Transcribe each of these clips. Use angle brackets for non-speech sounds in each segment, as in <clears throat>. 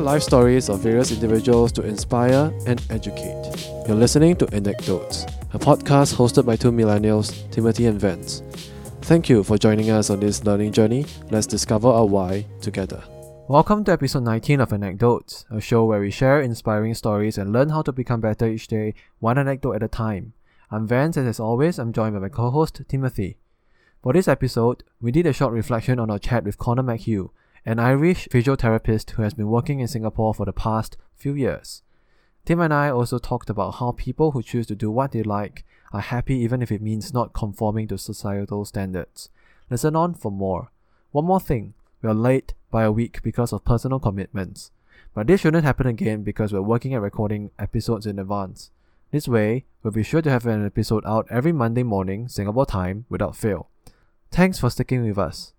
life stories of various individuals to inspire and educate. You're listening to Anecdotes, a podcast hosted by two millennials, Timothy and Vance. Thank you for joining us on this learning journey. Let's discover our why together. Welcome to episode 19 of Anecdotes, a show where we share inspiring stories and learn how to become better each day, one anecdote at a time. I'm Vance, and as always, I'm joined by my co host, Timothy. For this episode, we did a short reflection on our chat with Conor McHugh, an Irish physiotherapist who has been working in Singapore for the past few years. Tim and I also talked about how people who choose to do what they like are happy even if it means not conforming to societal standards. Listen on for more. One more thing we are late by a week because of personal commitments. But this shouldn't happen again because we're working at recording episodes in advance. This way, we'll be sure to have an episode out every Monday morning, Singapore time, without fail. Thanks for sticking with us.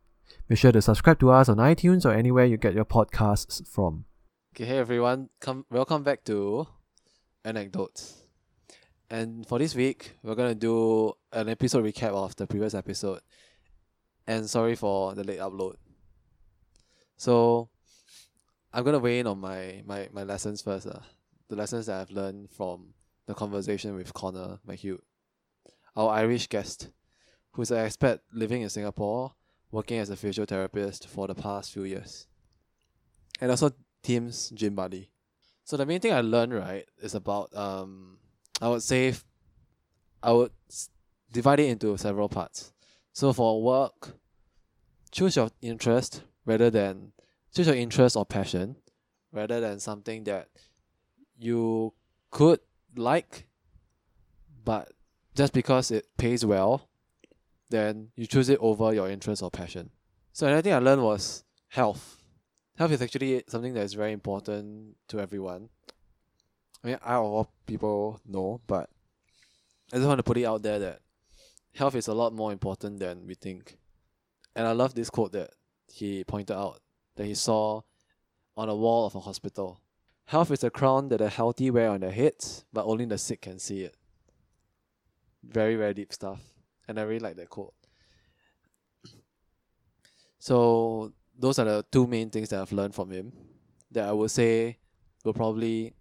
Be sure to subscribe to us on iTunes or anywhere you get your podcasts from. Okay, hey everyone, come welcome back to Anecdotes. And for this week, we're gonna do an episode recap of the previous episode. And sorry for the late upload. So I'm gonna weigh in on my, my, my lessons first. Uh, the lessons that I've learned from the conversation with Conor McHugh, our Irish guest, who's an expat living in Singapore, working as a physiotherapist for the past few years. And also Tim's gym buddy. So the main thing I learned, right, is about um I would say I would divide it into several parts. So for work, choose your interest rather than choose your interest or passion rather than something that you could like but just because it pays well then you choose it over your interest or passion. So another thing i learned was health. Health is actually something that is very important to everyone. I mean i all people know but i just want to put it out there that health is a lot more important than we think. And i love this quote that he pointed out that he saw on a wall of a hospital. Health is a crown that the healthy wear on their heads, but only the sick can see it. Very, very deep stuff. And I really like that quote. So those are the two main things that I've learned from him that I would say will probably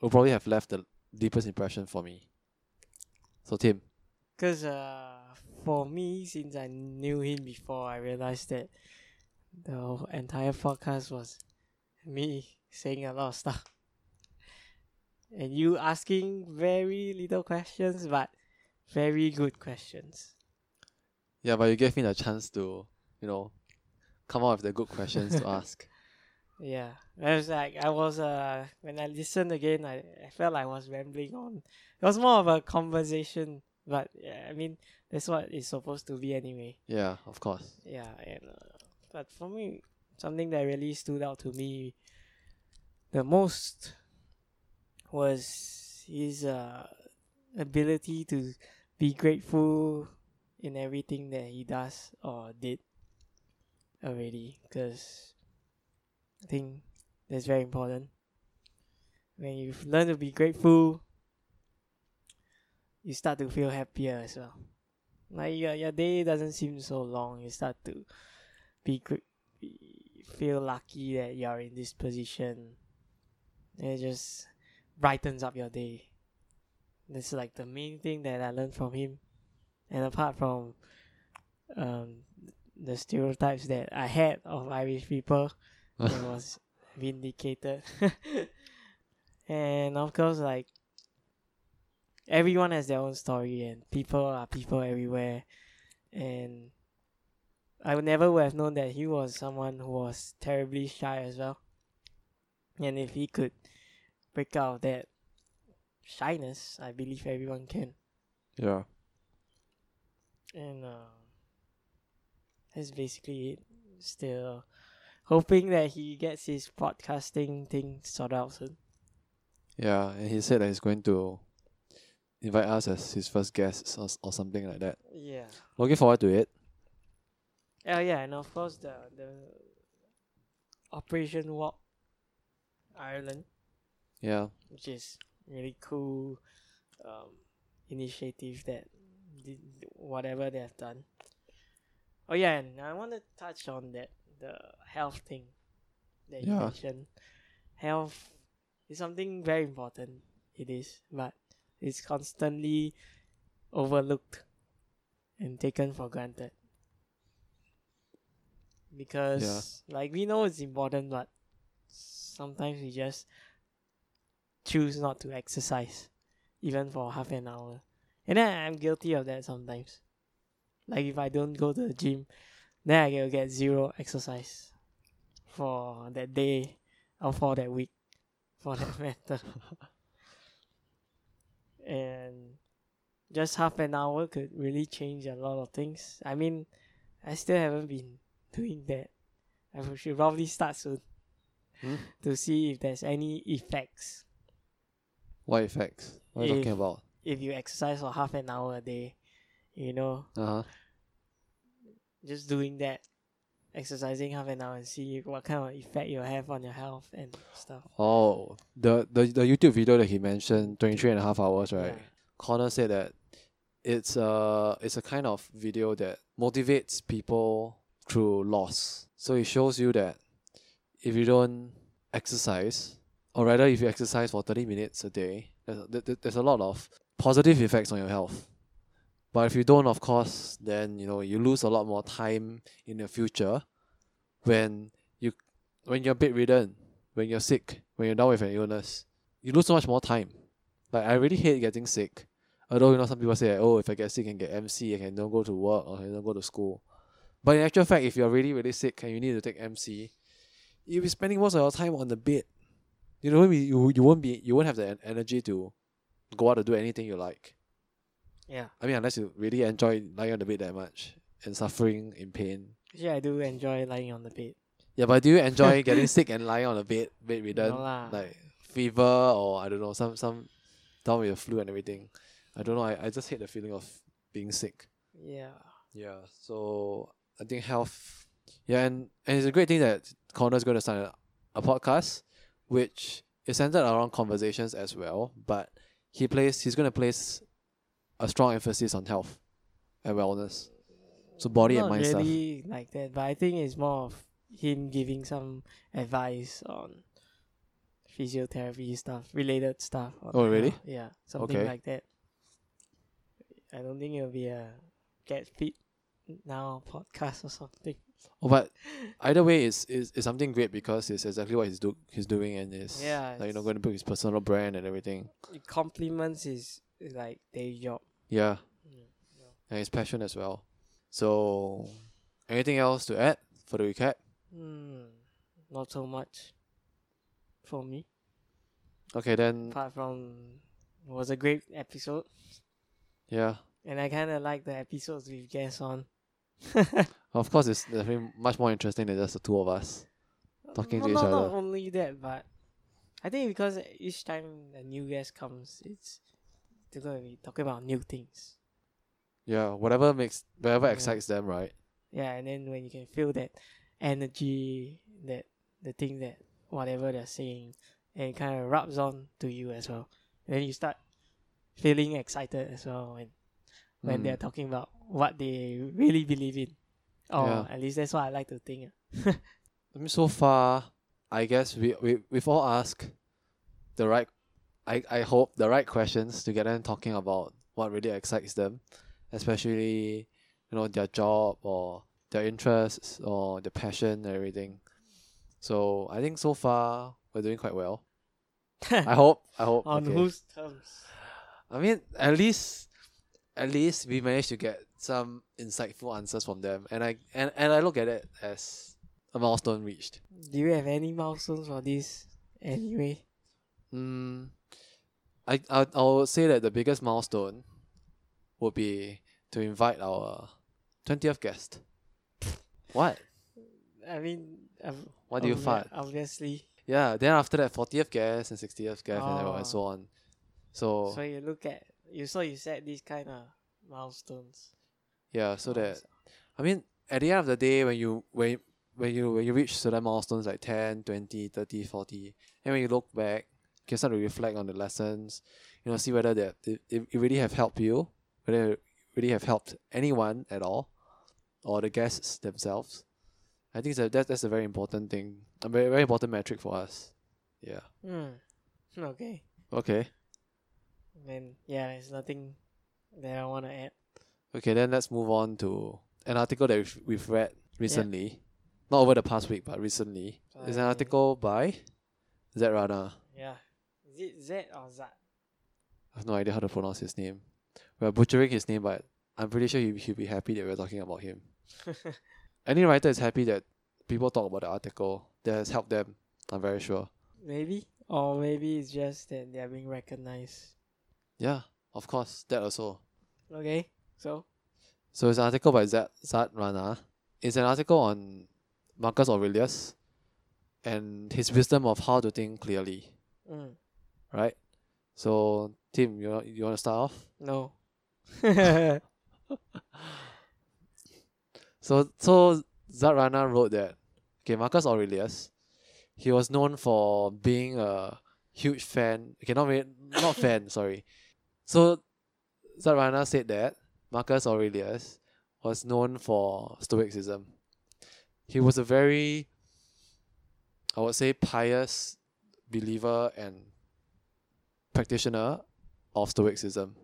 will probably have left the deepest impression for me. So Tim. Cause uh for me since I knew him before I realized that the entire podcast was me saying a lot of stuff. And you asking very little questions, but very good questions. Yeah, but you gave me the chance to, you know, come up with the good questions to <laughs> ask. Yeah, I was like, I was uh, when I listened again, I, I felt like I was rambling on. It was more of a conversation, but yeah, I mean that's what it's supposed to be anyway. Yeah, of course. Yeah, and uh, but for me, something that really stood out to me the most was his uh, ability to be grateful in everything that he does or did already because I think that's very important. When you learn to be grateful, you start to feel happier as well. Like your, your day doesn't seem so long. You start to be, be feel lucky that you're in this position it just brightens up your day. This is like the main thing that I learned from him. And apart from um, the stereotypes that I had of Irish people, <laughs> it was vindicated. <laughs> and of course, like everyone has their own story, and people are people everywhere. And I would never would have known that he was someone who was terribly shy as well. And if he could break out of that shyness, I believe everyone can. Yeah. And uh, that's basically it. Still hoping that he gets his podcasting thing sorted out soon. Yeah, and he said that he's going to invite us as his first guests or, or something like that. Yeah. Looking forward to it. Oh yeah, and of course the the Operation Walk Ireland. Yeah. Which is really cool um, initiative that did whatever they have done. Oh yeah, and I want to touch on that the health thing that you Yeah. mentioned. health is something very important. It is, but it's constantly overlooked and taken for granted. Because like we know it's important, but sometimes we just choose not to exercise, even for half an hour. And then I'm guilty of that sometimes. Like if I don't go to the gym, then I will get zero exercise for that day or for that week, for that <laughs> matter. and just half an hour could really change a lot of things. I mean, I still haven't been doing that. I should probably start soon Hmm? <laughs> to see if there's any effects What effects? What are you talking about? if you exercise for half an hour a day. You know, Uh huh. just doing that, exercising half an hour and see what kind of effect you have on your health and stuff. Oh, the, the the YouTube video that he mentioned, 23 and a half hours, right? Yeah. Conor said that it's a it's a kind of video that motivates people through loss. So it shows you that if you don't exercise, or rather if you exercise for 30 minutes a day, there's, there- there- there's a lot of positive effects on your health. But if you don't, of course, then you know you lose a lot more time in the future when you when you're bedridden, when you're sick, when you're down with an illness, you lose so much more time. Like I really hate getting sick. Although you know some people say, oh, if I get sick, I can get MC, I can don't go to work or I don't go to school. But in actual fact, if you're really really sick and you need to take MC, you'll be spending most of your time on the bed. You know, you you won't be you won't have the energy to go out to do anything you like. Yeah. I mean, unless you really enjoy lying on the bed that much and suffering in pain. Actually, I do enjoy lying on the bed. Yeah, but do you enjoy <laughs> getting sick and lying on the bed, bedridden? No lah. like fever or I don't know, some some down with the flu and everything. I don't know. I, I just hate the feeling of being sick. Yeah. Yeah. So I think health. Yeah, and, and it's a great thing that Conor's going to start a, a podcast, which is centered around conversations as well. But he plays. He's going to place a strong emphasis on health and wellness. So body Not and mind stuff. really like that, but I think it's more of him giving some advice on physiotherapy stuff, related stuff. Oh, really? health. Yeah, something Okay. like that. I don't think it'll be a get fit now podcast or something. Oh, but either way, it's, it's, it's something great because it's exactly what he's do he's doing and is Yeah, like you know going to build his personal brand and everything. It complements his like day job. Yeah, Mm, yeah. and his passion as well. So, anything else to add for the recap? Hmm, not so much for me. Okay, then Apart from it was a great episode, yeah. and I kind of like the episodes with guests on. <laughs> Of course, it's definitely much more interesting than just the two of us. Talking to no, each no, other. Not only that, but I think because each time a new guest comes, it's they're gonna be talking about new things. Yeah, whatever makes whatever Yeah. excites them, right? Yeah, and then when you can feel that energy, that the thing that whatever they're saying, and it kind of rubs on to you as well. then you start feeling excited as well when when Mm. they're talking about what they really believe in. Or Yeah. at least that's what I like to think. I mean, so far, I guess we we we've all asked the right, I I hope the right questions to get them talking about what really excites them, especially you know their job or their interests or their passion and everything. So I think so far we're doing quite well. <laughs> I hope. I hope. On okay. whose terms? I mean, at least, at least we managed to get some insightful answers from them, and I and, and I look at it as a milestone reached. Do you have any milestones for this anyway? Mm, I I I would say that the biggest milestone would be to invite our twentieth guest. <sighs> What? I mean, um, What do you find? Obviously. Yeah. Then after that, fortieth guest and sixtieth guest and, Oh. and so on. So, So you look at you so you set these kind of milestones. Yeah, so that I mean, at the end of the day, when you when when you when you reach certain milestones like 10, 20, 30, 40, and when you look back, you can start to reflect on the lessons, you know, see whether that it, it really have helped you, whether it really have helped anyone at all, or the guests themselves. I think that that's, a very important thing, a very very important metric for us. Yeah. Hmm. Okay. Okay. Then yeah, there's nothing that I want to add. Okay, then let's move on to an article that we've, we've read recently. Not over the past week, but recently. It's an By- article by Zed Rana. Yeah. Is it Z or Z? I have no idea how to pronounce his name. We're butchering his name, but I'm pretty sure he, he'll be happy that we're talking about him. <laughs> Any writer is happy that people talk about the article that has helped them, I'm very sure. maybe, or maybe it's just that they are being recognized. Yeah, of course, that also. Okay. So. So it's an article by Zat, Zat Rana. It's an article on Marcus Aurelius and his wisdom of how to think clearly, Mm. right? So, Tim, you, want- you want to start off? No. <laughs> So so Zat Rana wrote that okay, Marcus Aurelius, he was known for being a huge fan. Okay, not really, not fan. <laughs> Sorry. So Zat Rana said that Marcus Aurelius was known for Stoicism. He was a very, I would say, pious believer and practitioner of Stoicism.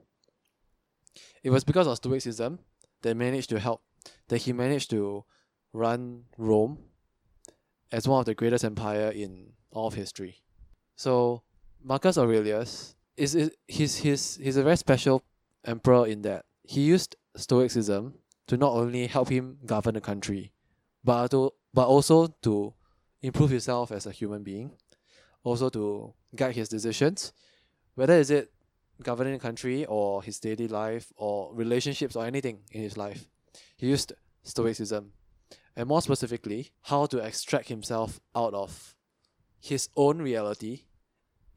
It was because of Stoicism that managed to help that he managed to run Rome as one of the greatest empire in all of history. So Marcus Aurelius is, is he's he's he's a very special emperor in that he used Stoicism to not only help him govern the country, but to but also to improve himself as a human being, also to guide his decisions, whether is it governing the country or his daily life or relationships or anything in his life. He used Stoicism, and more specifically, how to extract himself out of his own reality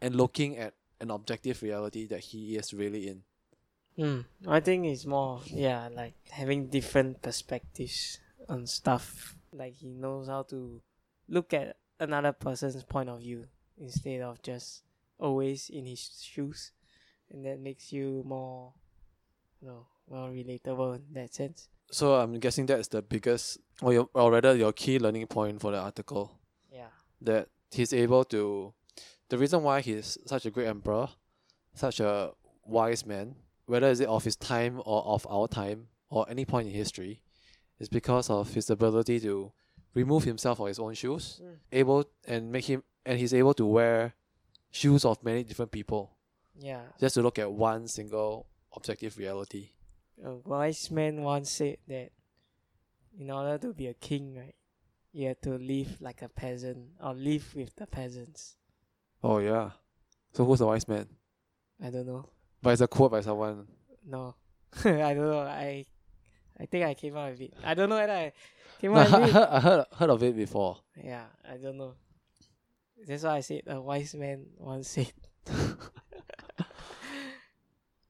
and looking at an objective reality that he is really in. Mm, I think it's more of, yeah, like having different perspectives on stuff. Like he knows how to look at another person's point of view instead of just always in his shoes, and that makes you more, you know, well relatable in that sense. So I'm guessing that's the biggest, or, your, or rather, your key learning point for the article. Yeah. that he's able to the reason why he's such a great emperor, such a wise man, whether is it of his time or of our time or any point in history, is because of his ability to remove himself from his own shoes, Mm. able and make him and he's able to wear shoes of many different people Yeah. just to look at one single objective reality. A wise man once said that in order to be a king, right, you have to live like a peasant or live with the peasants. Oh yeah. So who's the wise man? I don't know. But it's a quote by someone. No, <laughs> I don't know. I I think I came out with it. I don't know whether I came No, out I with it. heard, I heard heard of it before. Yeah, I don't know. That's why I said a wise man once said. <laughs>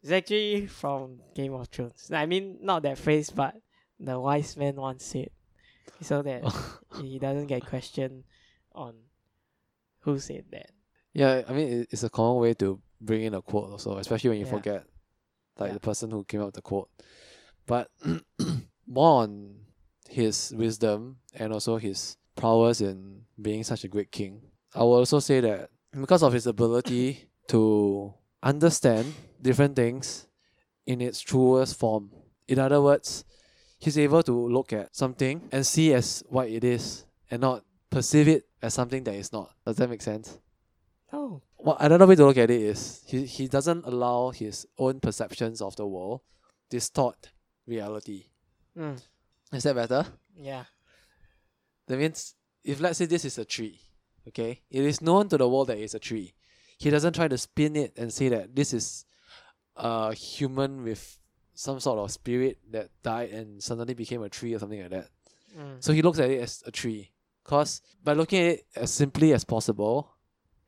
it's actually from Game of Thrones. I mean, not that phrase, but the wise man once said, so that <laughs> he doesn't get questioned on who said that. Yeah, I mean it's a common way to bring in a quote also, especially when you Yeah. forget like Yeah. the person who came up with the quote. But <clears throat> more on his wisdom and also his prowess in being such a great king. I will also say that because of his ability <coughs> to understand different things in its truest form. In other words, he's able to look at something and see as what it is and not perceive it as something that is not. Does that make sense? Oh, well, another way to look at it is he, he doesn't allow his own perceptions of the world distort reality. mm, Is that better? yeah, That means if let's say this is a tree, okay, it is known to the world that it's a tree. He doesn't try to spin it and say that this is a human with some sort of spirit that died and suddenly became a tree or something like that. mm, So he looks at it as a tree. Because by looking at it as simply as possible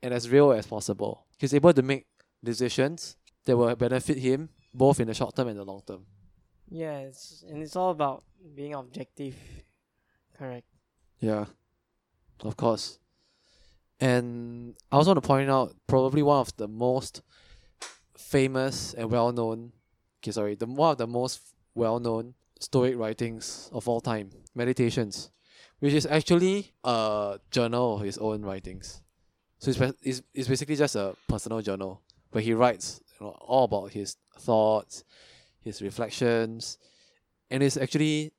and as real as possible, he's able to make decisions that will benefit him both in the short term and the long term. yeah. It's and it's all about being objective. Correct. Yeah, of course. And I also want to point out probably one of the most famous and well known, okay, sorry, the one of the most well known Stoic writings of all time, Meditations, which is actually a journal of his own writings. So it's, it's, it's basically just a personal journal where he writes you know, all about his thoughts, his reflections, and it's actually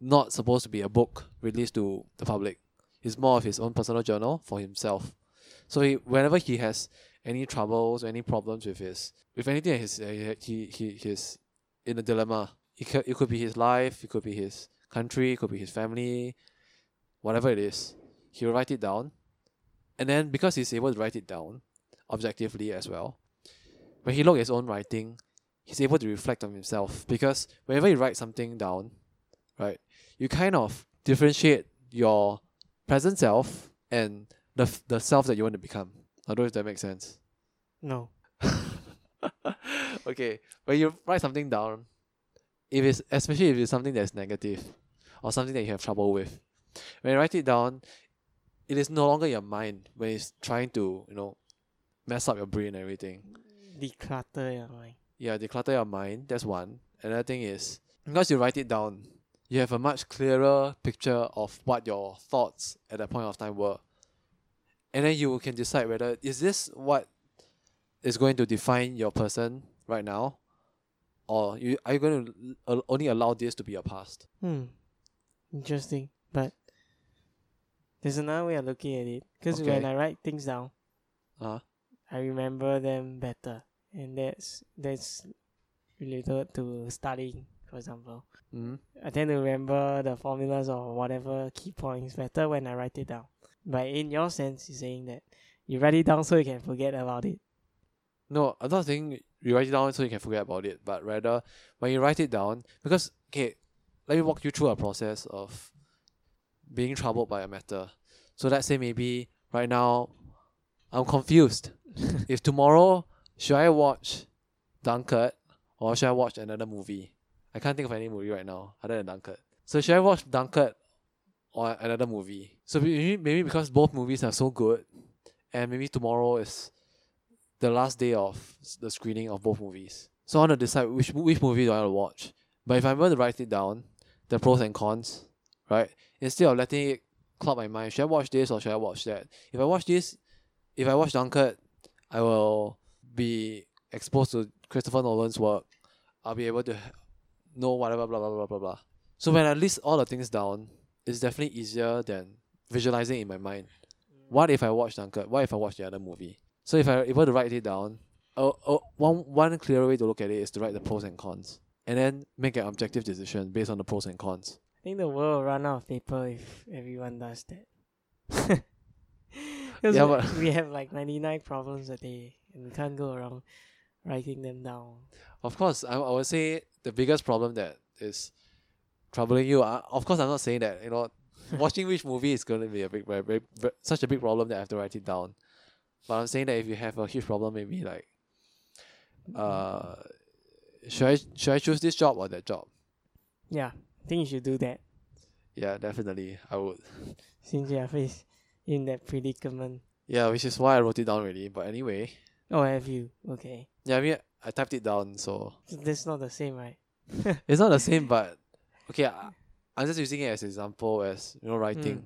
not supposed to be a book released to the public. It's more of his own personal journal for himself. So he, whenever he has any troubles, any problems with his, with anything he's, uh, he, he, he's in a dilemma, it could, it could be his life, it could be his country, it could be his family, whatever it is, he'll write it down. And then because he's able to write it down objectively as well, when he looks at his own writing, he's able to reflect on himself. Because whenever you write something down, right, you kind of differentiate your present self and the f- the self that you want to become. I don't know if that makes sense. No. <laughs> okay, when you write something down, if it's especially if it's something that's negative or something that you have trouble with, when you write it down, it is no longer your mind when it's trying to you know mess up your brain and everything. Declutter your mind. Yeah, declutter your mind. That's one. Another thing is because you write it down, you have a much clearer picture of what your thoughts at that point of time were, and then you can decide whether is this what is going to define your person right now, or you are you going to only allow this to be your past? Hmm. Interesting. But there's another way of looking at it. Because when I write things down, Uh, I remember them better. And that's that's related to studying, for example. mm I tend to remember the formulas or whatever key points better when I write it down. But in your sense, you're saying that you write it down so you can forget about it. No, I'm not saying you write it down so you can forget about it, but rather when you write it down, because okay, let me walk you through a process of being troubled by a matter. So let's say maybe right now I'm confused. <laughs> if tomorrow should I watch Dunkirk or should I watch another movie? I can't think of any movie right now other than Dunkirk. So should I watch Dunkirk or another movie? So maybe maybe because both movies are so good, and maybe tomorrow is the last day of the screening of both movies. So I want to decide which which movie do I want to watch. But if I'm going to write it down, the pros and cons, right? Instead of letting it cloud my mind, should I watch this or should I watch that? If I watch this, if I watch Dunkirk, I will be exposed to Christopher Nolan's work. I'll be able to know whatever blah blah blah blah blah. So when I list all the things down, it's definitely easier than visualizing in my mind. What if I watch Dunkirk? What if I watch the other movie? So if I able to write it down, uh, uh, one one clear way to look at it is to write the pros and cons, and then make an objective decision based on the pros and cons. I think the world will run out of paper if everyone does that. <laughs> 'Cause Yeah, we- but- we have like 99 problems a day and we can't go around writing them down. Of course, I, I would say the biggest problem that is troubling you. Uh, of course, I'm not saying that you know <laughs> watching which movie is going to be a big, very, very, very, such a big problem that I have to write it down. But I'm saying that if you have a huge problem, maybe like, uh, should I should I choose this job or that job? Yeah, I think you should do that Yeah, definitely, I would. since you are faced in that predicament. Yeah, which is why I wrote it down already. But anyway, Oh, have you? Okay. yeah, I mean, I typed it down, so that's not the same, right? <laughs> it's not the same. But okay, I, I'm just using it as example as you know writing. Mm.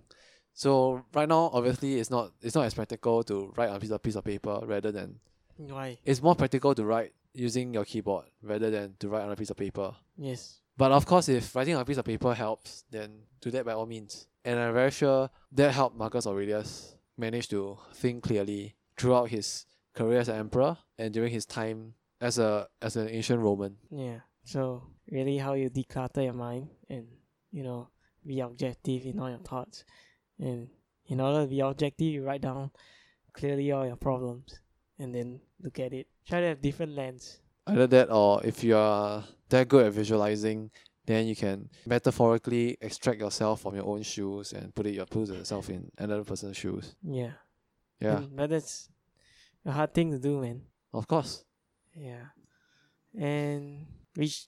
So right now, obviously, it's not it's not as practical to write on a piece of piece of paper rather than Why? it's more practical to write using your keyboard rather than to write on a piece of paper. Yes. But of course, if writing on a piece of paper helps, then do that by all means. And I'm very sure that helped Marcus Aurelius manage to think clearly throughout his career as an emperor and during his time as a as an ancient Roman. Yeah. So really how you declutter your mind and, you know, be objective in all your thoughts. And in order to be objective you write down clearly all your problems and then look at it. Try to have different lens. Either that or if you are that good at visualizing, then you can metaphorically extract yourself from your own shoes and put it your put yourself in another person's shoes. Yeah. Yeah, but that's a hard thing to do, man. of course. Yeah. And which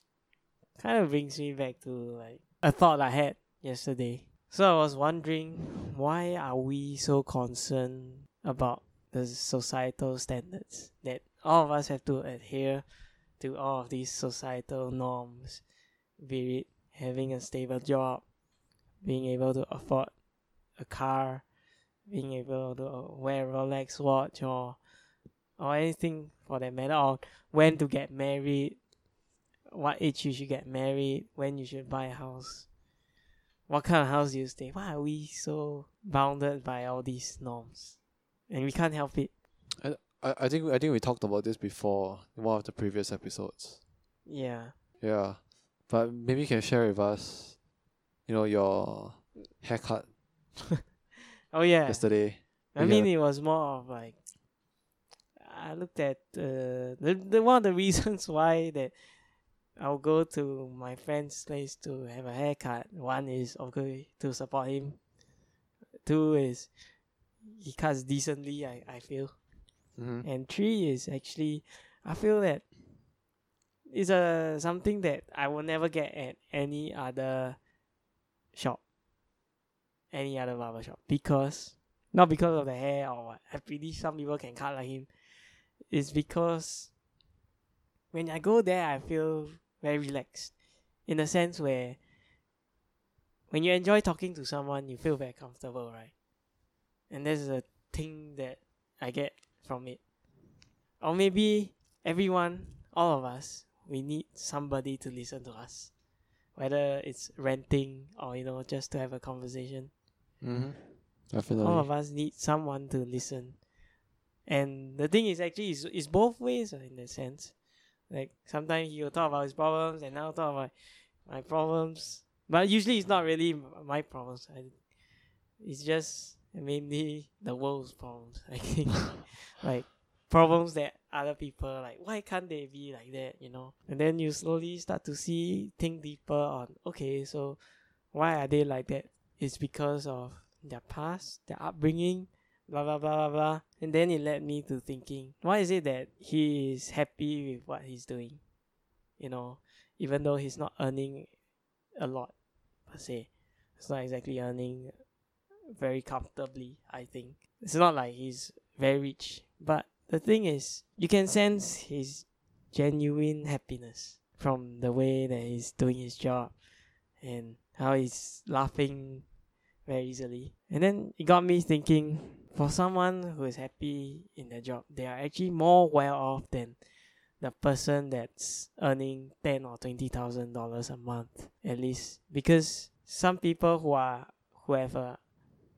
kind of brings me back to like a thought I had yesterday. So I was wondering why are we so concerned about the societal standards that all of us have to adhere to all of these societal norms, be it having a stable job, being able to afford a car, being able to wear a Rolex watch or or anything for that matter, or when to get married, what age you should get married, when you should buy a house, what kind of house you stay. Why are we so bounded by all these norms, and we can't help it? I, I I think I think we talked about this before in one of the previous episodes. Yeah. Yeah. But maybe you can share with us, you know, your haircut <laughs> Oh yeah. yesterday. I mean, it was more of like I looked at uh, the the one of the <laughs> reasons why that I'll go to my friend's place to have a haircut. One is okay to support him. Two is he cuts decently. I I feel, Mm-hmm. and three is actually I feel that it's a something that I will never get at any other shop, any other barber shop because not because of the hair or what. I believe some people can cut like him. It's because when I go there, I feel very relaxed, in a sense where when you enjoy talking to someone, you feel very comfortable, right? And this is a thing that I get from it. Or maybe everyone, all of us, we need somebody to listen to us, whether it's ranting or you know just to have a conversation Mm-hmm. Definitely. all of us need someone to listen and the thing is actually it's, it's both ways uh, in that sense like sometimes he'll talk about his problems and i'll talk about my problems but usually it's not really my problems I, it's just mainly the world's problems. <laughs> I think <laughs> like problems that other people like why can't they be like that you know? And then you slowly start to see think deeper on okay so why are they like that? It's because of their past their upbringing blah blah blah blah blah. And then it led me to thinking why is it that he is happy with what he's doing? You know even though he's not earning a lot per se. It's not exactly earning very comfortably i think it's not like he's very rich but the thing is you can sense his genuine happiness from the way that he's doing his job and how he's laughing very easily. And then it got me thinking for someone who is happy in their job, they are actually more well off than the person that's earning ten or twenty thousand dollars a month at least. Because some people who are who have a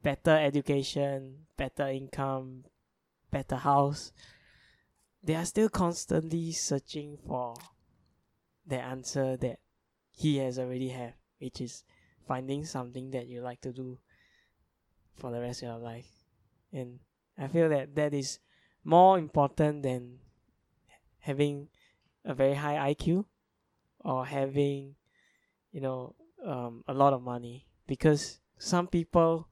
better education, better income, better house, they are still constantly searching for the answer that he has already have, which is finding something that you like to do for the rest of your life. And I feel that that is more important than having a very high IQ or having, you know, um, a lot of money. Because some people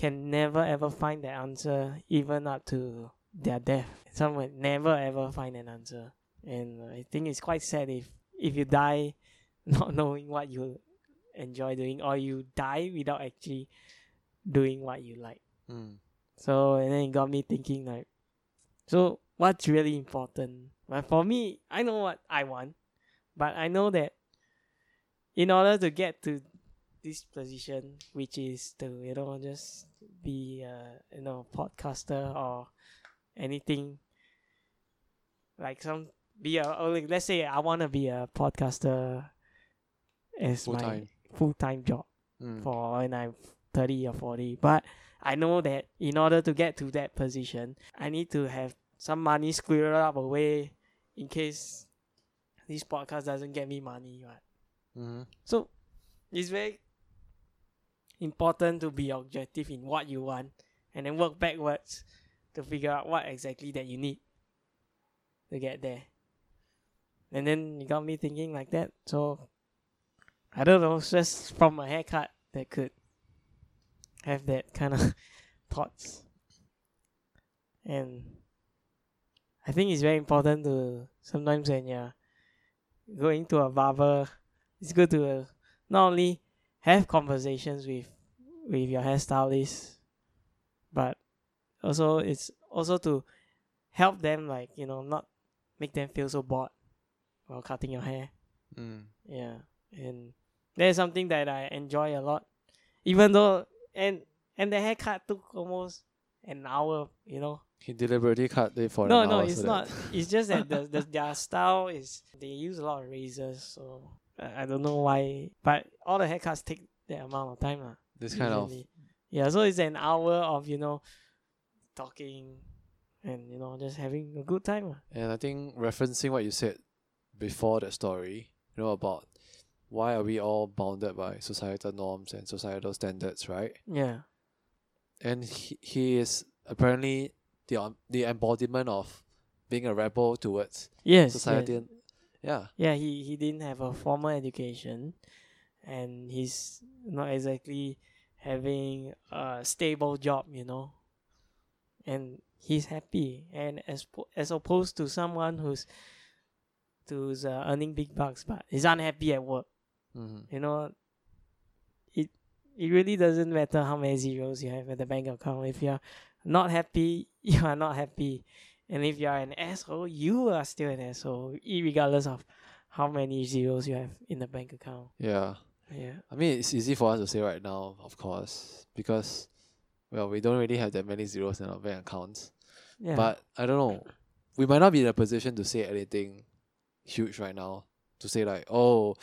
can never ever find the answer even up to their death. Some will never ever find an answer. And I think it's quite sad if if you die <laughs> not knowing what you enjoy doing or you die without actually doing what you like. Mm. So and then it got me thinking like so what's really important? Well for me, I know what I want, but I know that in order to get to this position, which is to, you know, just be a you know, podcaster or anything like some be a or like, let's say I wanna be a podcaster as Full my full time job Mm. for when I'm 30 or 40. But I know that in order to get to that position, I need to have some money squirreled up away in case this podcast doesn't get me money. Right? Mm-hmm. So it's very important to be objective in what you want and then work backwards to figure out what exactly that you need to get there. And then you got me thinking like that. So I don't know, just from a haircut that could have that kind of <laughs> thoughts. And I think it's very important to sometimes when you're going to a barber, it's good to uh, not only have conversations with with your hairstylist, but also it's also to help them like you know not make them feel so bored while cutting your hair. Mm. Yeah, and that is something that I enjoy a lot. Even though and and the haircut took almost an hour, you know. He deliberately cut it for no, no, it's so not. It's just that the, the their style is they use a lot of razors, so I I don't know why. But all the haircuts take that amount of time, lah. this kind of yeah. So it's an hour of you know talking and you know just having a good time. lah. And I think referencing what you said before that story, you know, about why are we all bounded by societal norms and societal standards, right? Yeah, And he, he is apparently the um, the embodiment of being a rebel towards yes, society. yes. Yeah. Yeah, he he didn't have a formal education, and he's not exactly having a stable job, you know. And he's happy, and as po- as opposed to someone who's who's uh, earning big bucks but is unhappy at work, Mm-hmm. you know. It it really doesn't matter how many zeros you have at the bank account. If you're not happy, <laughs> you are not happy. And if you are an asshole, you are still an asshole, regardless of how many zeros you have in the bank account. Yeah. Yeah. I mean, it's easy for us to say right now, of course, because, well, we don't really have that many zeros in our bank accounts. Yeah. But I don't know. We might not be in a position to say anything huge right now. To say like, oh,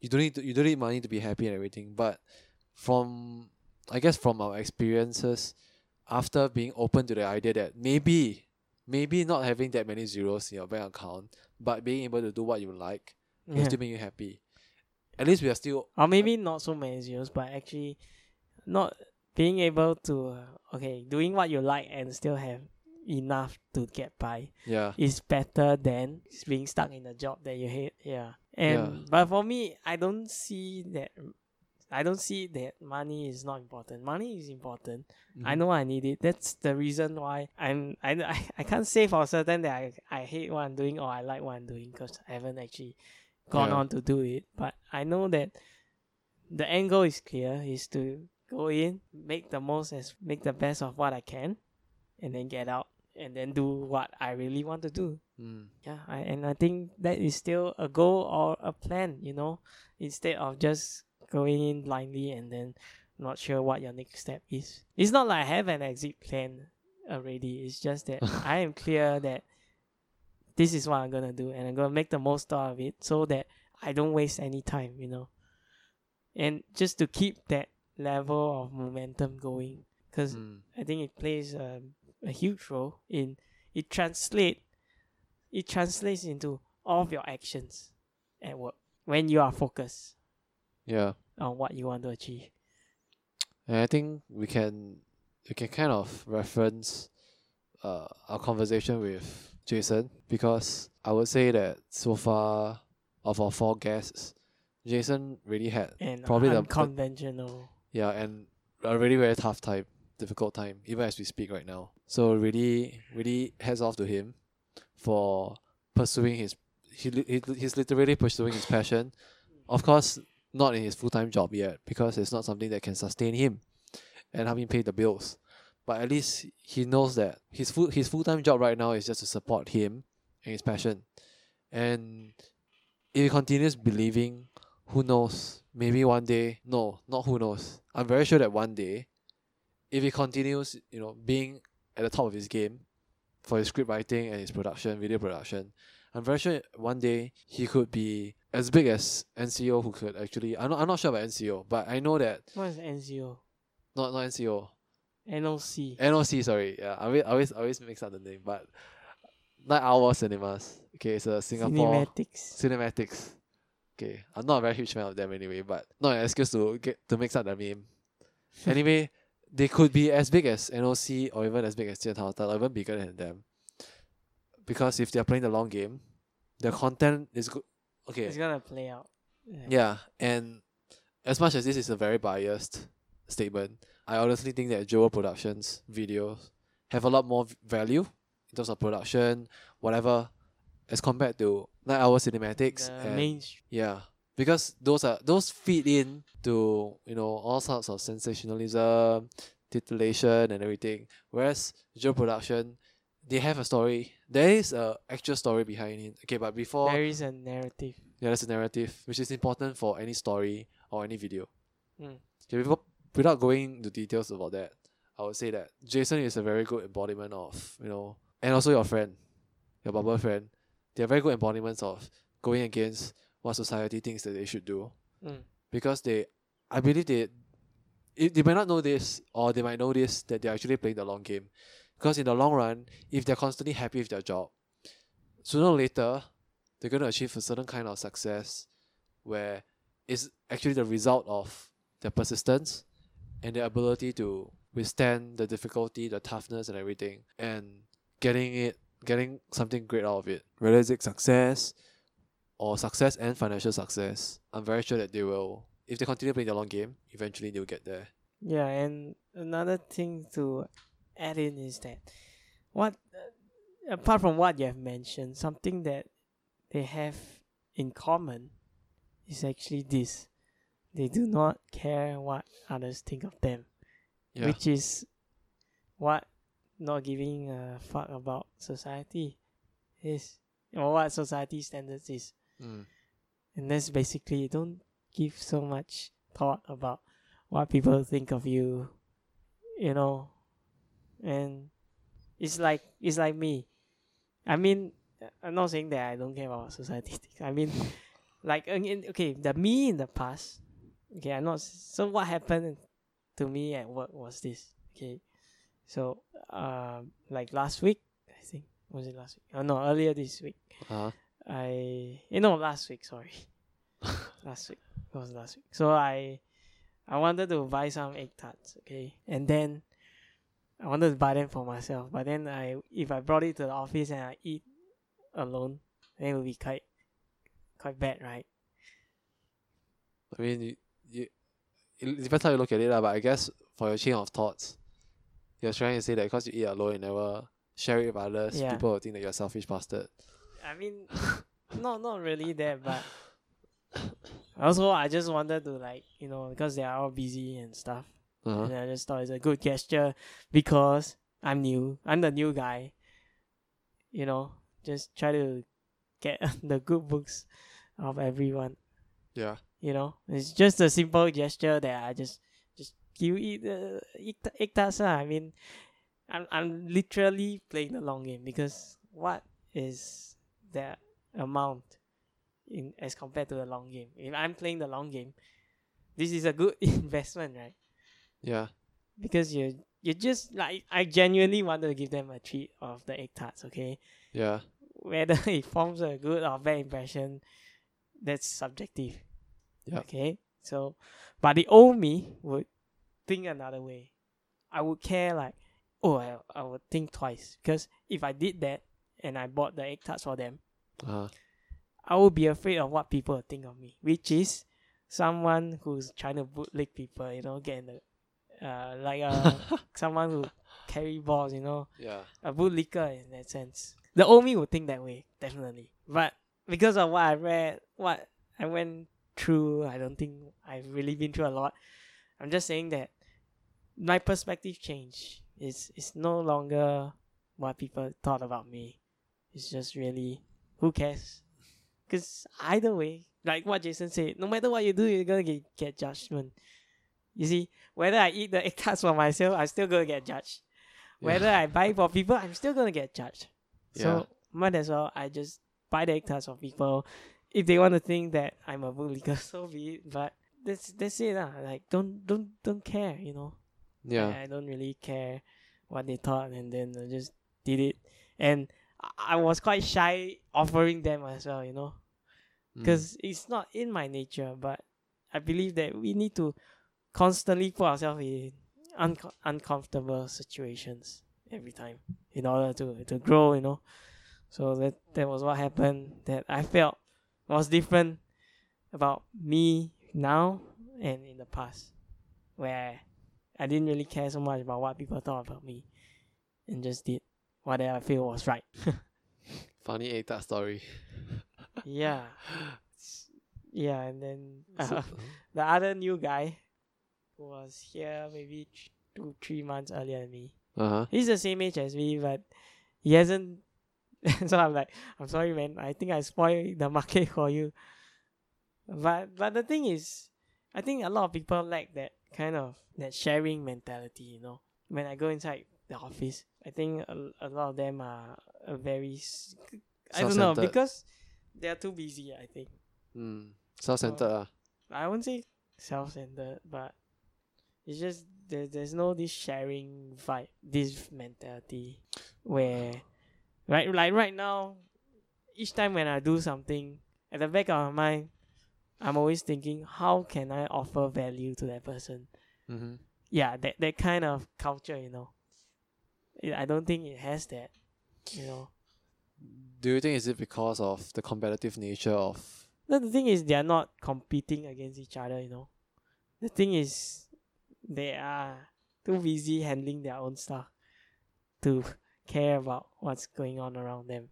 you don't need to, you don't need money to be happy and everything. But from I guess from our experiences, after being open to the idea that maybe maybe not having that many zeros in your bank account, but being able to do what you like will yeah. still make you happy. At least we are still or maybe not so many zeros, but actually not being able to uh, okay doing what you like and still have enough to get by yeah. is better than being stuck in a job that you hate. Yeah. And Yeah. but for me, I don't see that. I don't see that money is not important. Money is important. I Mhm. know I need it. That's the reason why I'm. I, <laughs> I, I can't say for certain that I, I hate what I'm doing or I like what I'm doing because I haven't actually gone Yeah. on to do it. But I know that the end goal is clear: is to go in, make the most as make the best of what I can, and then get out and then do what I really want to do. Mm. Yeah, I, and I think that is still a goal or a plan, you know, instead of just going in blindly and then not sure what your next step is. It's not like I have an exit plan already. It's just that <laughs> I am clear that this is what I'm gonna do and I'm gonna make the most out of it so that I don't waste any time, you know. And just to keep that level of momentum going, because Mm. I think it plays a, a huge role in it translate it translates into all of your actions at work when you are focused Yeah. on what you want to achieve. And I think we can we can kind of reference uh, our conversation with Jason because I would say that so far of our four guests, Jason really had And Probably the- conventional yeah and a really very tough time, difficult time, even as we speak right now. So really, really hats off to him for pursuing his he, he he's literally pursuing his passion. Of course, not in his full time job yet because it's not something that can sustain him and help him pay the bills. But at least he knows that his full his full time job right now is just to support him and his passion. And if he continues believing, who knows? Maybe one day, no, not who knows. I'm very sure that one day, if he continues, you know, being at the top of his game for his script writing and his production, video production, I'm very sure one day he could be as big as NCO who could actually I'm not I'm not sure about NCO, but I know that What is NCO? not not NCO. NOC. NOC, sorry. Yeah, I always, I always always mix up the name, but Night Owl Cinemas. Okay, it's a Singapore Cinematics. Cinematics. Okay, I'm not a very huge fan of them anyway, but not an excuse to get to mix up the name. <laughs> anyway, they could be as big as NOC or even as big as JianHao or even bigger than them. Because if they're playing the long game, the content is good. Okay, It's gonna play out. yeah, and as much as this is a very biased statement, I honestly think that Joel Productions videos have a lot more value in terms of production, whatever, as compared to Night Owl Cinematics. The and- main yeah, because those are those feed in to you know all sorts of sensationalism, titillation, and everything. Whereas Joel Production, they have a story. There is a actual story behind it. Okay, but before there is a narrative. yeah, that's a narrative, which is important for any story or any video. Mm. Okay, before, without going into details about that, I would say that Jason is a very good embodiment of, you know, and also your friend, your bubble friend. They're very good embodiments of going against what society thinks that they should do. Mm. Because they, I believe they, they might not know this or they might know this that they're actually playing the long game. Because in the long run, if they're constantly happy with their job, sooner or later, they're going to achieve a certain kind of success where it's actually the result of their persistence and their ability to withstand the difficulty, the toughness, and everything, and getting it, getting something great out of it. Whether it's success or success and financial success, I'm very sure that they will. If they continue playing the long game, eventually they'll get there. Yeah, and another thing to add in is that what uh, apart from what you have mentioned, something that they have in common is actually this. They do not care what others think of them. Yeah. Which is what not giving a fuck about society is or what society standards is. Mm. And that's basically don't give so much thought about what people think of you, you know. And it's like it's like me. I mean, I'm not saying that I don't care about society. <laughs> I mean, like again, okay, the me in the past. Okay, I'm not. So what happened to me at work was this. Okay, so um, like last week, I think was it last week? Oh no, earlier this week. Uh-huh. I you know last week sorry <laughs> last week it was last week so I I wanted to buy some egg tarts okay and then I wanted to buy them for myself but then I if I brought it to the office and I eat alone then it would be quite quite bad right I mean, you, you, it depends how you look at it, lah, but I guess for your chain of thoughts, you're trying to say that because you eat alone, you never share it with others, Yeah. people will think that you're a selfish bastard. I mean not not really that but <laughs> also I just wanted to like you know because they are all busy and stuff Uh-huh. And I just thought it's a good gesture because I'm new. I'm the new guy. You know, just try to get <laughs> the good books of everyone. Yeah. You know, it's just a simple gesture that I just just you eat the egg, egg lah. I mean, I'm I'm literally playing the long game because what is the amount in as compared to the long game? If I'm playing the long game, this is a good <laughs> investment, right? Yeah. because you you just like I genuinely wanted to give them a treat of the egg tarts, okay? Yeah. Whether <laughs> it forms a good or bad impression, that's subjective. Yep. Okay? So but the old me would think another way. I would care like oh I, I would think twice because if I did that and I bought the egg tarts for them, Uh-huh. I would be afraid of what people think of me, which is someone who's trying to bootleg people, you know, get in the uh like uh <laughs> someone who carry balls, you know, Yeah. a bootlegger in that sense. The old me would think that way, definitely. But because of what I read, what I went through, I don't think I've really been through a lot. I'm just saying that my perspective changed. It's it's no longer what people thought about me. It's just really who cares? Because either way, like what Jason said, no matter what you do, you're gonna get, get judgment. You see, whether I eat the egg tarts for myself, I'm still gonna get judged. Whether I buy for people, I'm still gonna get judged. So might as well I just buy the egg tarts for people. If they want to think that I'm a bootlegger, <laughs> so be it. But that's that's it lah. Like don't don't don't care, you know. Yeah. I, I don't really care what they thought, and then I just did it. And I, I was quite shy offering them as well, you know, Mm. because it's not in my nature. But I believe that we need to constantly put ourselves in unco- uncomfortable situations every time in order to to grow, you know. So that that was what happened. That I felt was different about me now and in the past, where I didn't really care so much about what people thought about me, and just did what I feel was right. <laughs> funny egg tart story. yeah, <laughs> yeah, and then So- <laughs> uh, the other new guy who was here maybe two three months earlier than me. uh-huh. He's the same age as me, but he hasn't. <laughs> so I'm like, I'm sorry, man. I think I spoiled the market for you. But but the thing is, I think a lot of people lack that kind of that sharing mentality, you know, when I go inside the office, I think a, a lot of them are a very I don't know because they are too busy. I think Mm. Self-centered. ah. I won't say self-centered, but it's just there, there's no this sharing vibe, this mentality where, right, like right now, each time when I do something, at the back of my mind, I'm always thinking, how can I offer value to that person? Mm-hmm. Yeah, that that kind of culture, you know. I don't think it has that, you know. Do you think is it because of the competitive nature of No, the thing is, they are not competing against each other, you know. The thing is, they are too busy handling their own stuff to <laughs> care about what's going on around them.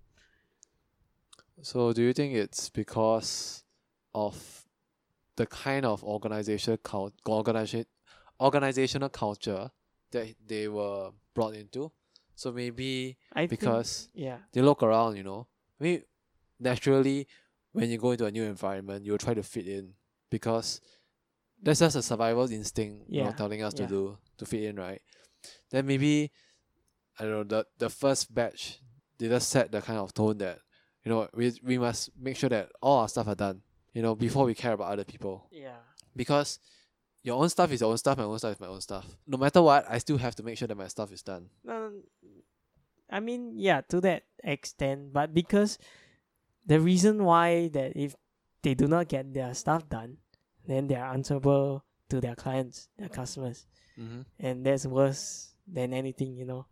So do you think it's because of the kind of organization cult organization organizational culture that they were brought into? So maybe I think- because yeah, they look around, you know. I mean naturally when you go into a new environment you'll try to fit in because that's just a survival instinct, you know, Yeah, telling us yeah. to do to fit in, right? Then maybe I don't know, the the first batch they just set the kind of tone that, you know, we we must make sure that all our stuff are done, you know, before we care about other people. yeah, Because your own stuff is your own stuff, my own stuff is my own stuff. No matter what, I still have to make sure that my stuff is done. no, I mean, yeah, to that extent, but because the reason why that if they do not get their stuff done, then they are answerable to their clients, their customers. Mm-hmm. and that's worse than anything, you know,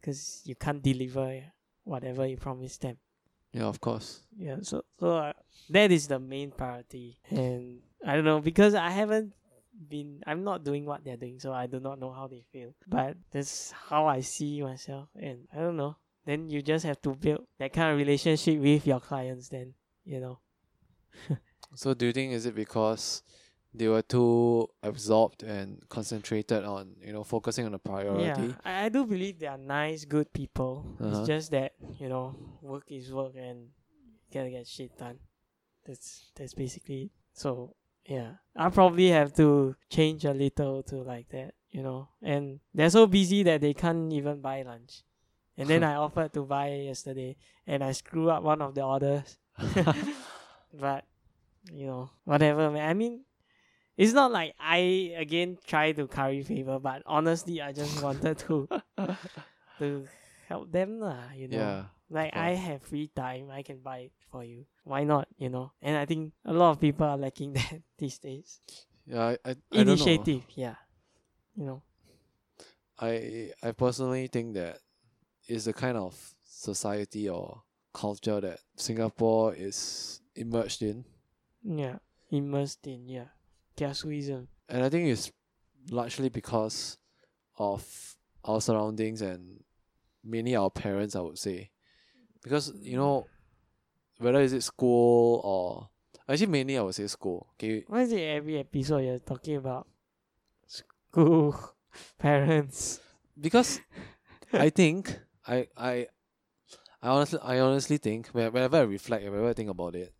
because you can't deliver whatever you promised them. Yeah, of course. Yeah, so so uh, that is the main priority, and I don't know because I haven't been, I'm not doing what they're doing, so I do not know how they feel. But that's how I see myself, and I don't know. Then you just have to build that kind of relationship with your clients. Then you know. <laughs> So do you think is it because they were too absorbed and concentrated on, you know, focusing on the priority? Yeah, I, I do believe they are nice, good people. Uh-huh. It's just that you know, work is work, and you gotta get shit done. That's that's basically it. so. Yeah, I probably have to change a little to like that, you know. And they're so busy that they can't even buy lunch. And then <laughs> I offered to buy yesterday, and I screw up one of the orders. <laughs> <laughs> but you know, whatever, man. I mean, it's not like I again try to curry favor, but honestly, I just <laughs> wanted to to help them, lah. You know, yeah. like I have free time, I can buy it for you. Why not? You know, and I think a lot of people are lacking <laughs> that these days. Yeah, I, I, I. Initiative, yeah. You know, I I personally think that is the kind of society or culture that Singapore is immersed in. Yeah, immersed in yeah, kiasuism. And I think it's largely because of our surroundings and mainly our parents, I would say. Because, you know, whether is it school or actually mainly I would say school. Okay. Why is it every episode you're talking about school, <laughs> parents? Because <laughs> I think I I I honestly I honestly think when- whenever I reflect and whenever I think about it,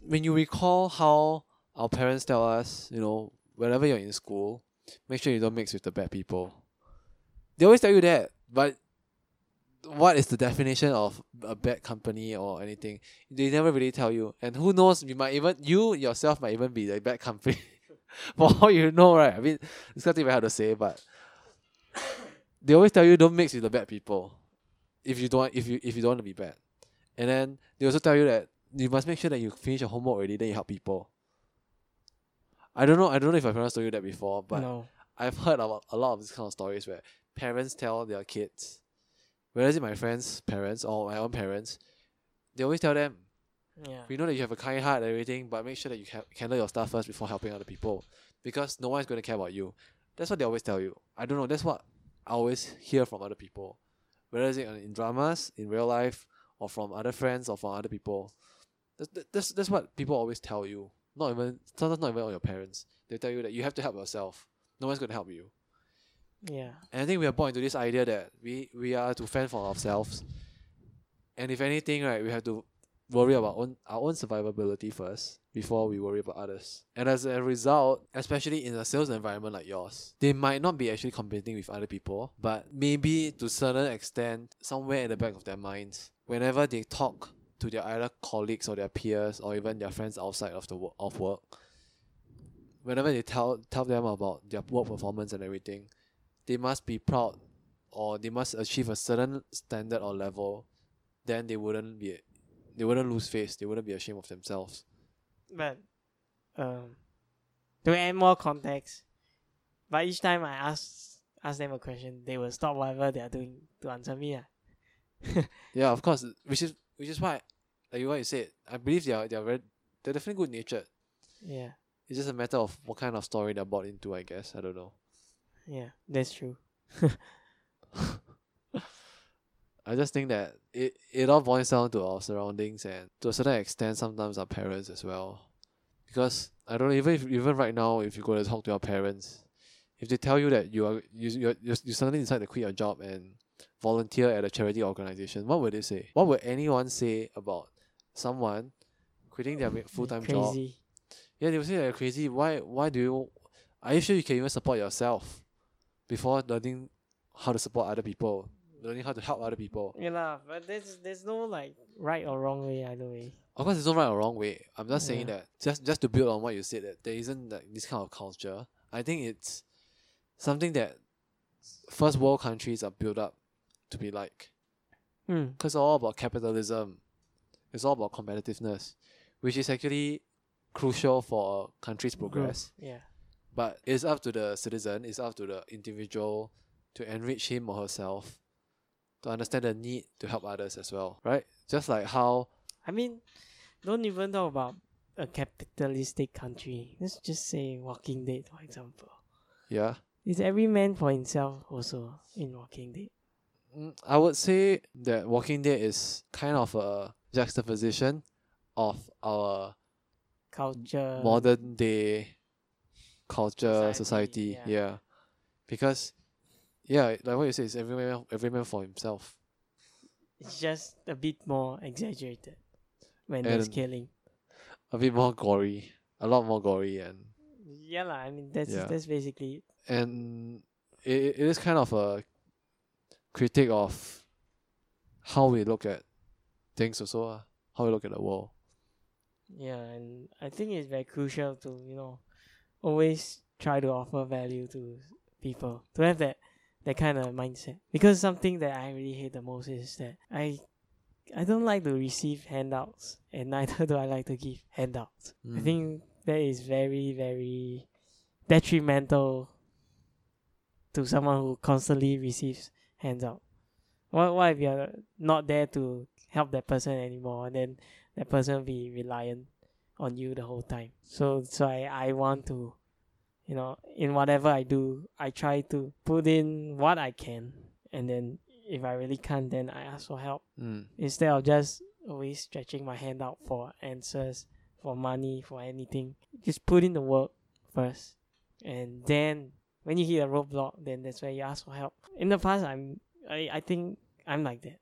when you recall how our parents tell us, you know, whenever you're in school, make sure you don't mix with the bad people. They always tell you that, but what is the definition of a bad company or anything? They never really tell you. And who knows, you might even you yourself might even be the bad company. <laughs> For all you know, right? I mean it's not even hard to say, but <coughs> they always tell you don't mix with the bad people if you don't if you if you don't want to be bad. And then they also tell you that you must make sure that you finish your homework already, then you help people. I don't know I don't know if my parents told you that before, but no. I've heard about a lot of these kind of stories where parents tell their kids, whether it's my friends' parents or my own parents, they always tell them, Yeah. we know that you have a kind heart and everything, but make sure that you handle your stuff first before helping other people, because no one's going to care about you. That's what they always tell you. I don't know. That's what I always hear from other people, whether it's in dramas, in real life, or from other friends or from other people. That's that- that's that's what people always tell you. Not even sometimes not even on your parents. They tell you that you have to help yourself. No one's going to help you. Yeah. And I think we are born into this idea that we, we are to fend for ourselves. And if anything, right, we have to worry about own our own survivability first before we worry about others. And as a result, especially in a sales environment like yours, they might not be actually competing with other people, but maybe to certain extent, somewhere in the back of their minds, whenever they talk to their either colleagues or their peers or even their friends outside of the work of work, whenever they tell tell them about their work performance and everything, they must be proud or they must achieve a certain standard or level, then they wouldn't be they wouldn't lose face, they wouldn't be ashamed of themselves. But um, to add more context, but each time I ask ask them a question, they will stop whatever they are doing to answer me. ah. <laughs> Yeah, of course. Which is which is why like what you said, I believe they are they are very they're definitely good natured. yeah, It's just a matter of what kind of story they're bought into, I guess. I don't know. yeah, that's true. <laughs> I just think that it, it all boils down to our surroundings and to a certain extent sometimes our parents as well. Because I don't know, even if even right now if you go to talk to your parents, if they tell you that you are you you you you suddenly decide to quit your job and volunteer at a charity organization, what would they say? What would anyone say about someone quitting their full time job? Crazy. Yeah, they would say that you're crazy. Why why do you are you sure you can even support yourself before learning how to support other people? Learning how to help other people. Yeah, lah, but there's there's no like right or wrong way either way. Of course, there's no right or wrong way. I'm just saying Yeah. that just just to build on what you said that there isn't like this kind of culture. I think it's something that first world countries are built up to be like. Hmm. Because it's all about capitalism. It's all about competitiveness, which is actually crucial for a country's progress. Yeah. But it's up to the citizen, it's up to the individual to enrich him or herself, to understand the need to help others as well, right? Just like how I mean, don't even talk about a capitalistic country. Let's just say Walking Dead, for example. yeah, Is every man for himself also in Walking Dead? I would say that Walking Dead is kind of a juxtaposition of our Culture. modern day culture, Society, society. yeah. Yeah. Because yeah, like what you say, it's every man every man for himself. It's just a bit more exaggerated when there's And- killing. A bit more gory. A lot more gory and Yeah, lah. I mean, that's Yeah. that's basically and it, it is kind of a critique of how we look at things also, ah, how we look at the world. Yeah, and I think it's very crucial to you know always try to offer value to people to have that that kind of mindset because something that I really hate the most is that I I don't like to receive handouts and <laughs> neither do I like to give handouts. I Mm. think that is very very detrimental to someone who constantly receives handout. What what if you're not there to help that person anymore and then that person will be reliant on you the whole time. So so I, I want to you know, in whatever I do, I try to put in what I can and then if I really can't then I ask for help Mm. instead of just always stretching my hand out for answers, for money, for anything. Just put in the work first. And then when you hit a roadblock, then that's where you ask for help. In the past I'm I, I think I'm like that.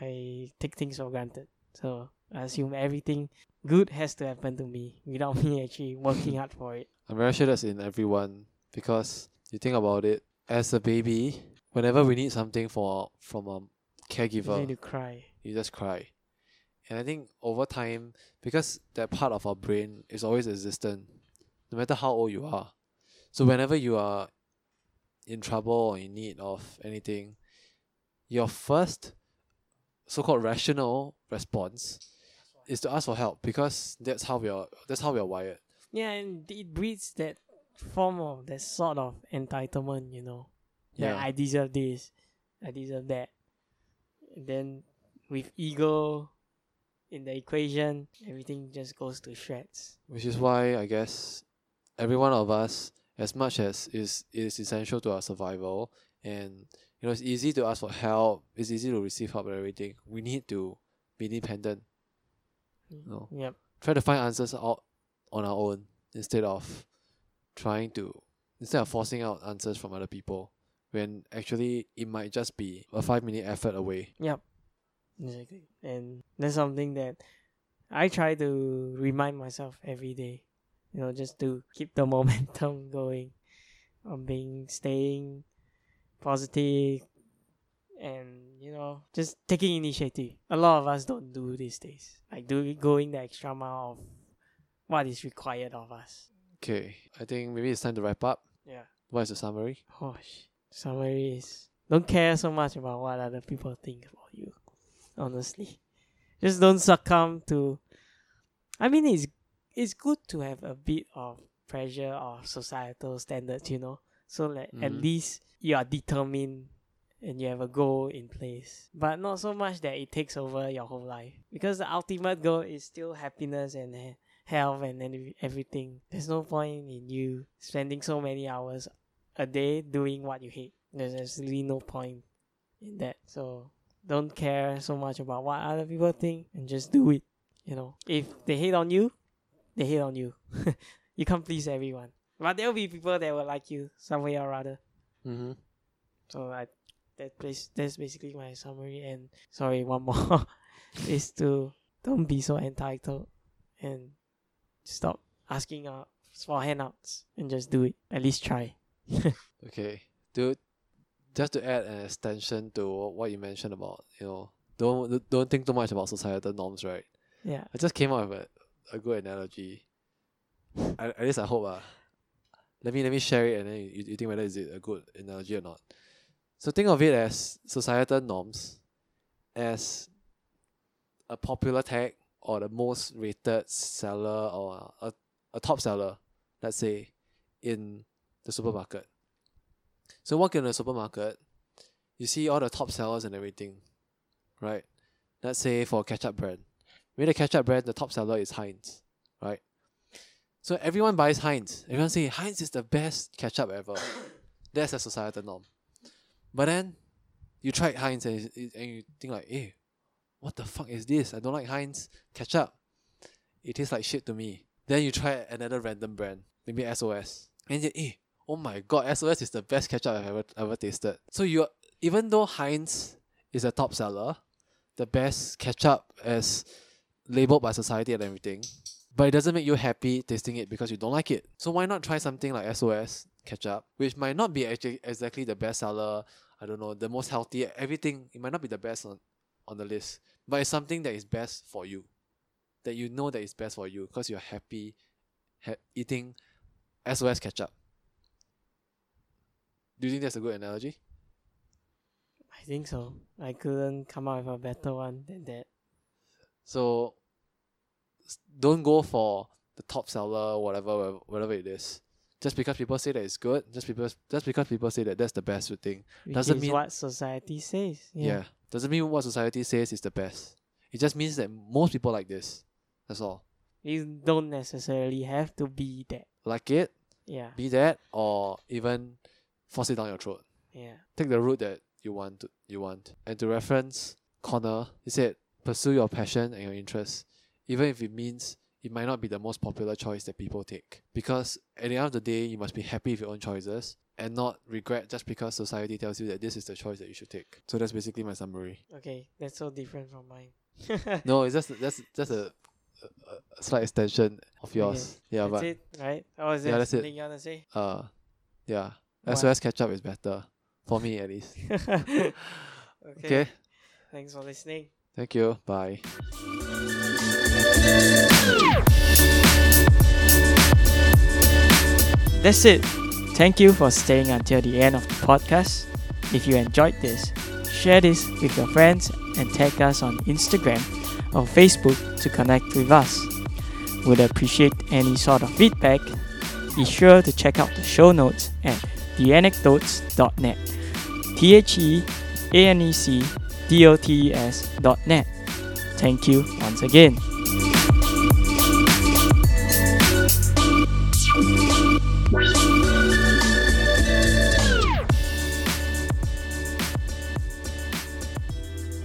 I take things for granted. So I assume everything good has to happen to me without <laughs> me actually working hard for it. I'm very sure that's in everyone because you think about it, as a baby, whenever we need something for from a You caregiver, need to cry. you just cry. And I think over time, because that part of our brain is always existent, no matter how old you are. So whenever you are in trouble or in need of anything, your first so called rational response is to ask for help because that's how we are that's how we are wired. Yeah, and it breeds that form of that sort of entitlement, you know. that Yeah. I deserve this, I deserve that. And then with ego in the equation, everything just goes to shreds. Which is why I guess every one of us, as much as is is essential to our survival, and you know it's easy to ask for help, it's easy to receive help and everything. We need to be independent. No. Yep. Try to find answers out on our own instead of trying to instead of forcing out answers from other people. When actually it might just be a five minute effort away. Yep. Exactly. And that's something that I try to remind myself every day, you know, just to keep the <laughs> momentum going, on being staying positive, and you know, just taking initiative. A lot of us don't do these days, like do going the extra mile of what is required of us. Okay, I think maybe it's time to wrap up. Yeah. What is the summary? Gosh, summary is don't care so much about what other people think about you. Honestly, just don't succumb to. I mean, it's it's good to have a bit of pressure of societal standards, you know, so that at Mhm. least you are determined and you have a goal in place, but not so much that it takes over your whole life. Because the ultimate goal is still happiness and he- health and everything. There's no point in you spending so many hours a day doing what you hate. There's absolutely no point in that. So don't care so much about what other people think and just do it. You know, if they hate on you, they hate on you. <laughs> you can't please everyone. But there'll be people that will like you some way or other. Mm-hmm. So I that place that's basically my summary and sorry one more <laughs> is to don't be so entitled and stop asking uh, for handouts and just do it. At least try. <laughs> Okay, dude. Just to add an extension to what you mentioned about, you know, don't don't think too much about societal norms, right? Yeah. I just came up with a, a good analogy. At least I hope. Uh. Let me let me share it and then you, you think whether is it a good analogy or not. So think of it as societal norms as a popular tag or the most rated seller or a, a top seller, let's say, in the supermarket. So walk in the supermarket, you see all the top sellers and everything, right? Let's say for ketchup brand. Maybe the ketchup brand, the top seller is Heinz, right? So everyone buys Heinz. Everyone say Heinz is the best ketchup ever. <coughs> That's a societal norm. But then you try Heinz and, and you think like, hey, what the fuck is this? I don't like Heinz ketchup. It tastes like shit to me. Then you try another random brand, maybe SOS, and you hey, oh my god, SOS is the best ketchup I've ever ever tasted. So you even though Heinz is a top seller, the best ketchup as labeled by society and everything, but it doesn't make you happy tasting it because you don't like it. So why not try something like SOS ketchup, which might not be actually exactly the best seller, I don't know, the most healthy, everything, it might not be the best on, on the list, but it's something that is best for you. That you know that is best for you because you're happy ha- eating SOS ketchup. Do you think that's a good analogy? I think so. I couldn't come up with a better one than that. So don't go for the top seller, whatever, whatever- it is. Just because people say that it's good, just because just because people say that that's the best thing, Which Doesn't mean- what society says. yeah. Yeah. doesn't mean what society says is the best. It just means that most people like this. That's all. You don't necessarily have to be that. Like it, Yeah. be that, or even force it down your throat. Yeah. Take the route that you want. To, you want. And to reference Conor, he said, pursue your passion and your interests, even if it means it might not be the most popular choice that people take. Because at the end of the day, you must be happy with your own choices and not regret just because society tells you that this is the choice that you should take. So that's basically my summary. Okay. That's so different from mine. <laughs> No, it's just that's just a, a, a slight extension of yours. Yeah, that's but it, right? Or is Yeah, that's it. you wanna say? uh, yeah, What? SOS ketchup is better for me at least. <laughs> okay. Okay, Thanks for listening. thank you. Bye. That's it. Thank you for staying until the end of the podcast. If you enjoyed this, share this with your friends and tag us on Instagram or Facebook to connect with us. Would appreciate any sort of feedback. Be sure to check out the show notes at theanecdotes.net. T H E A N E C D O T E S dot net. Thank you once again.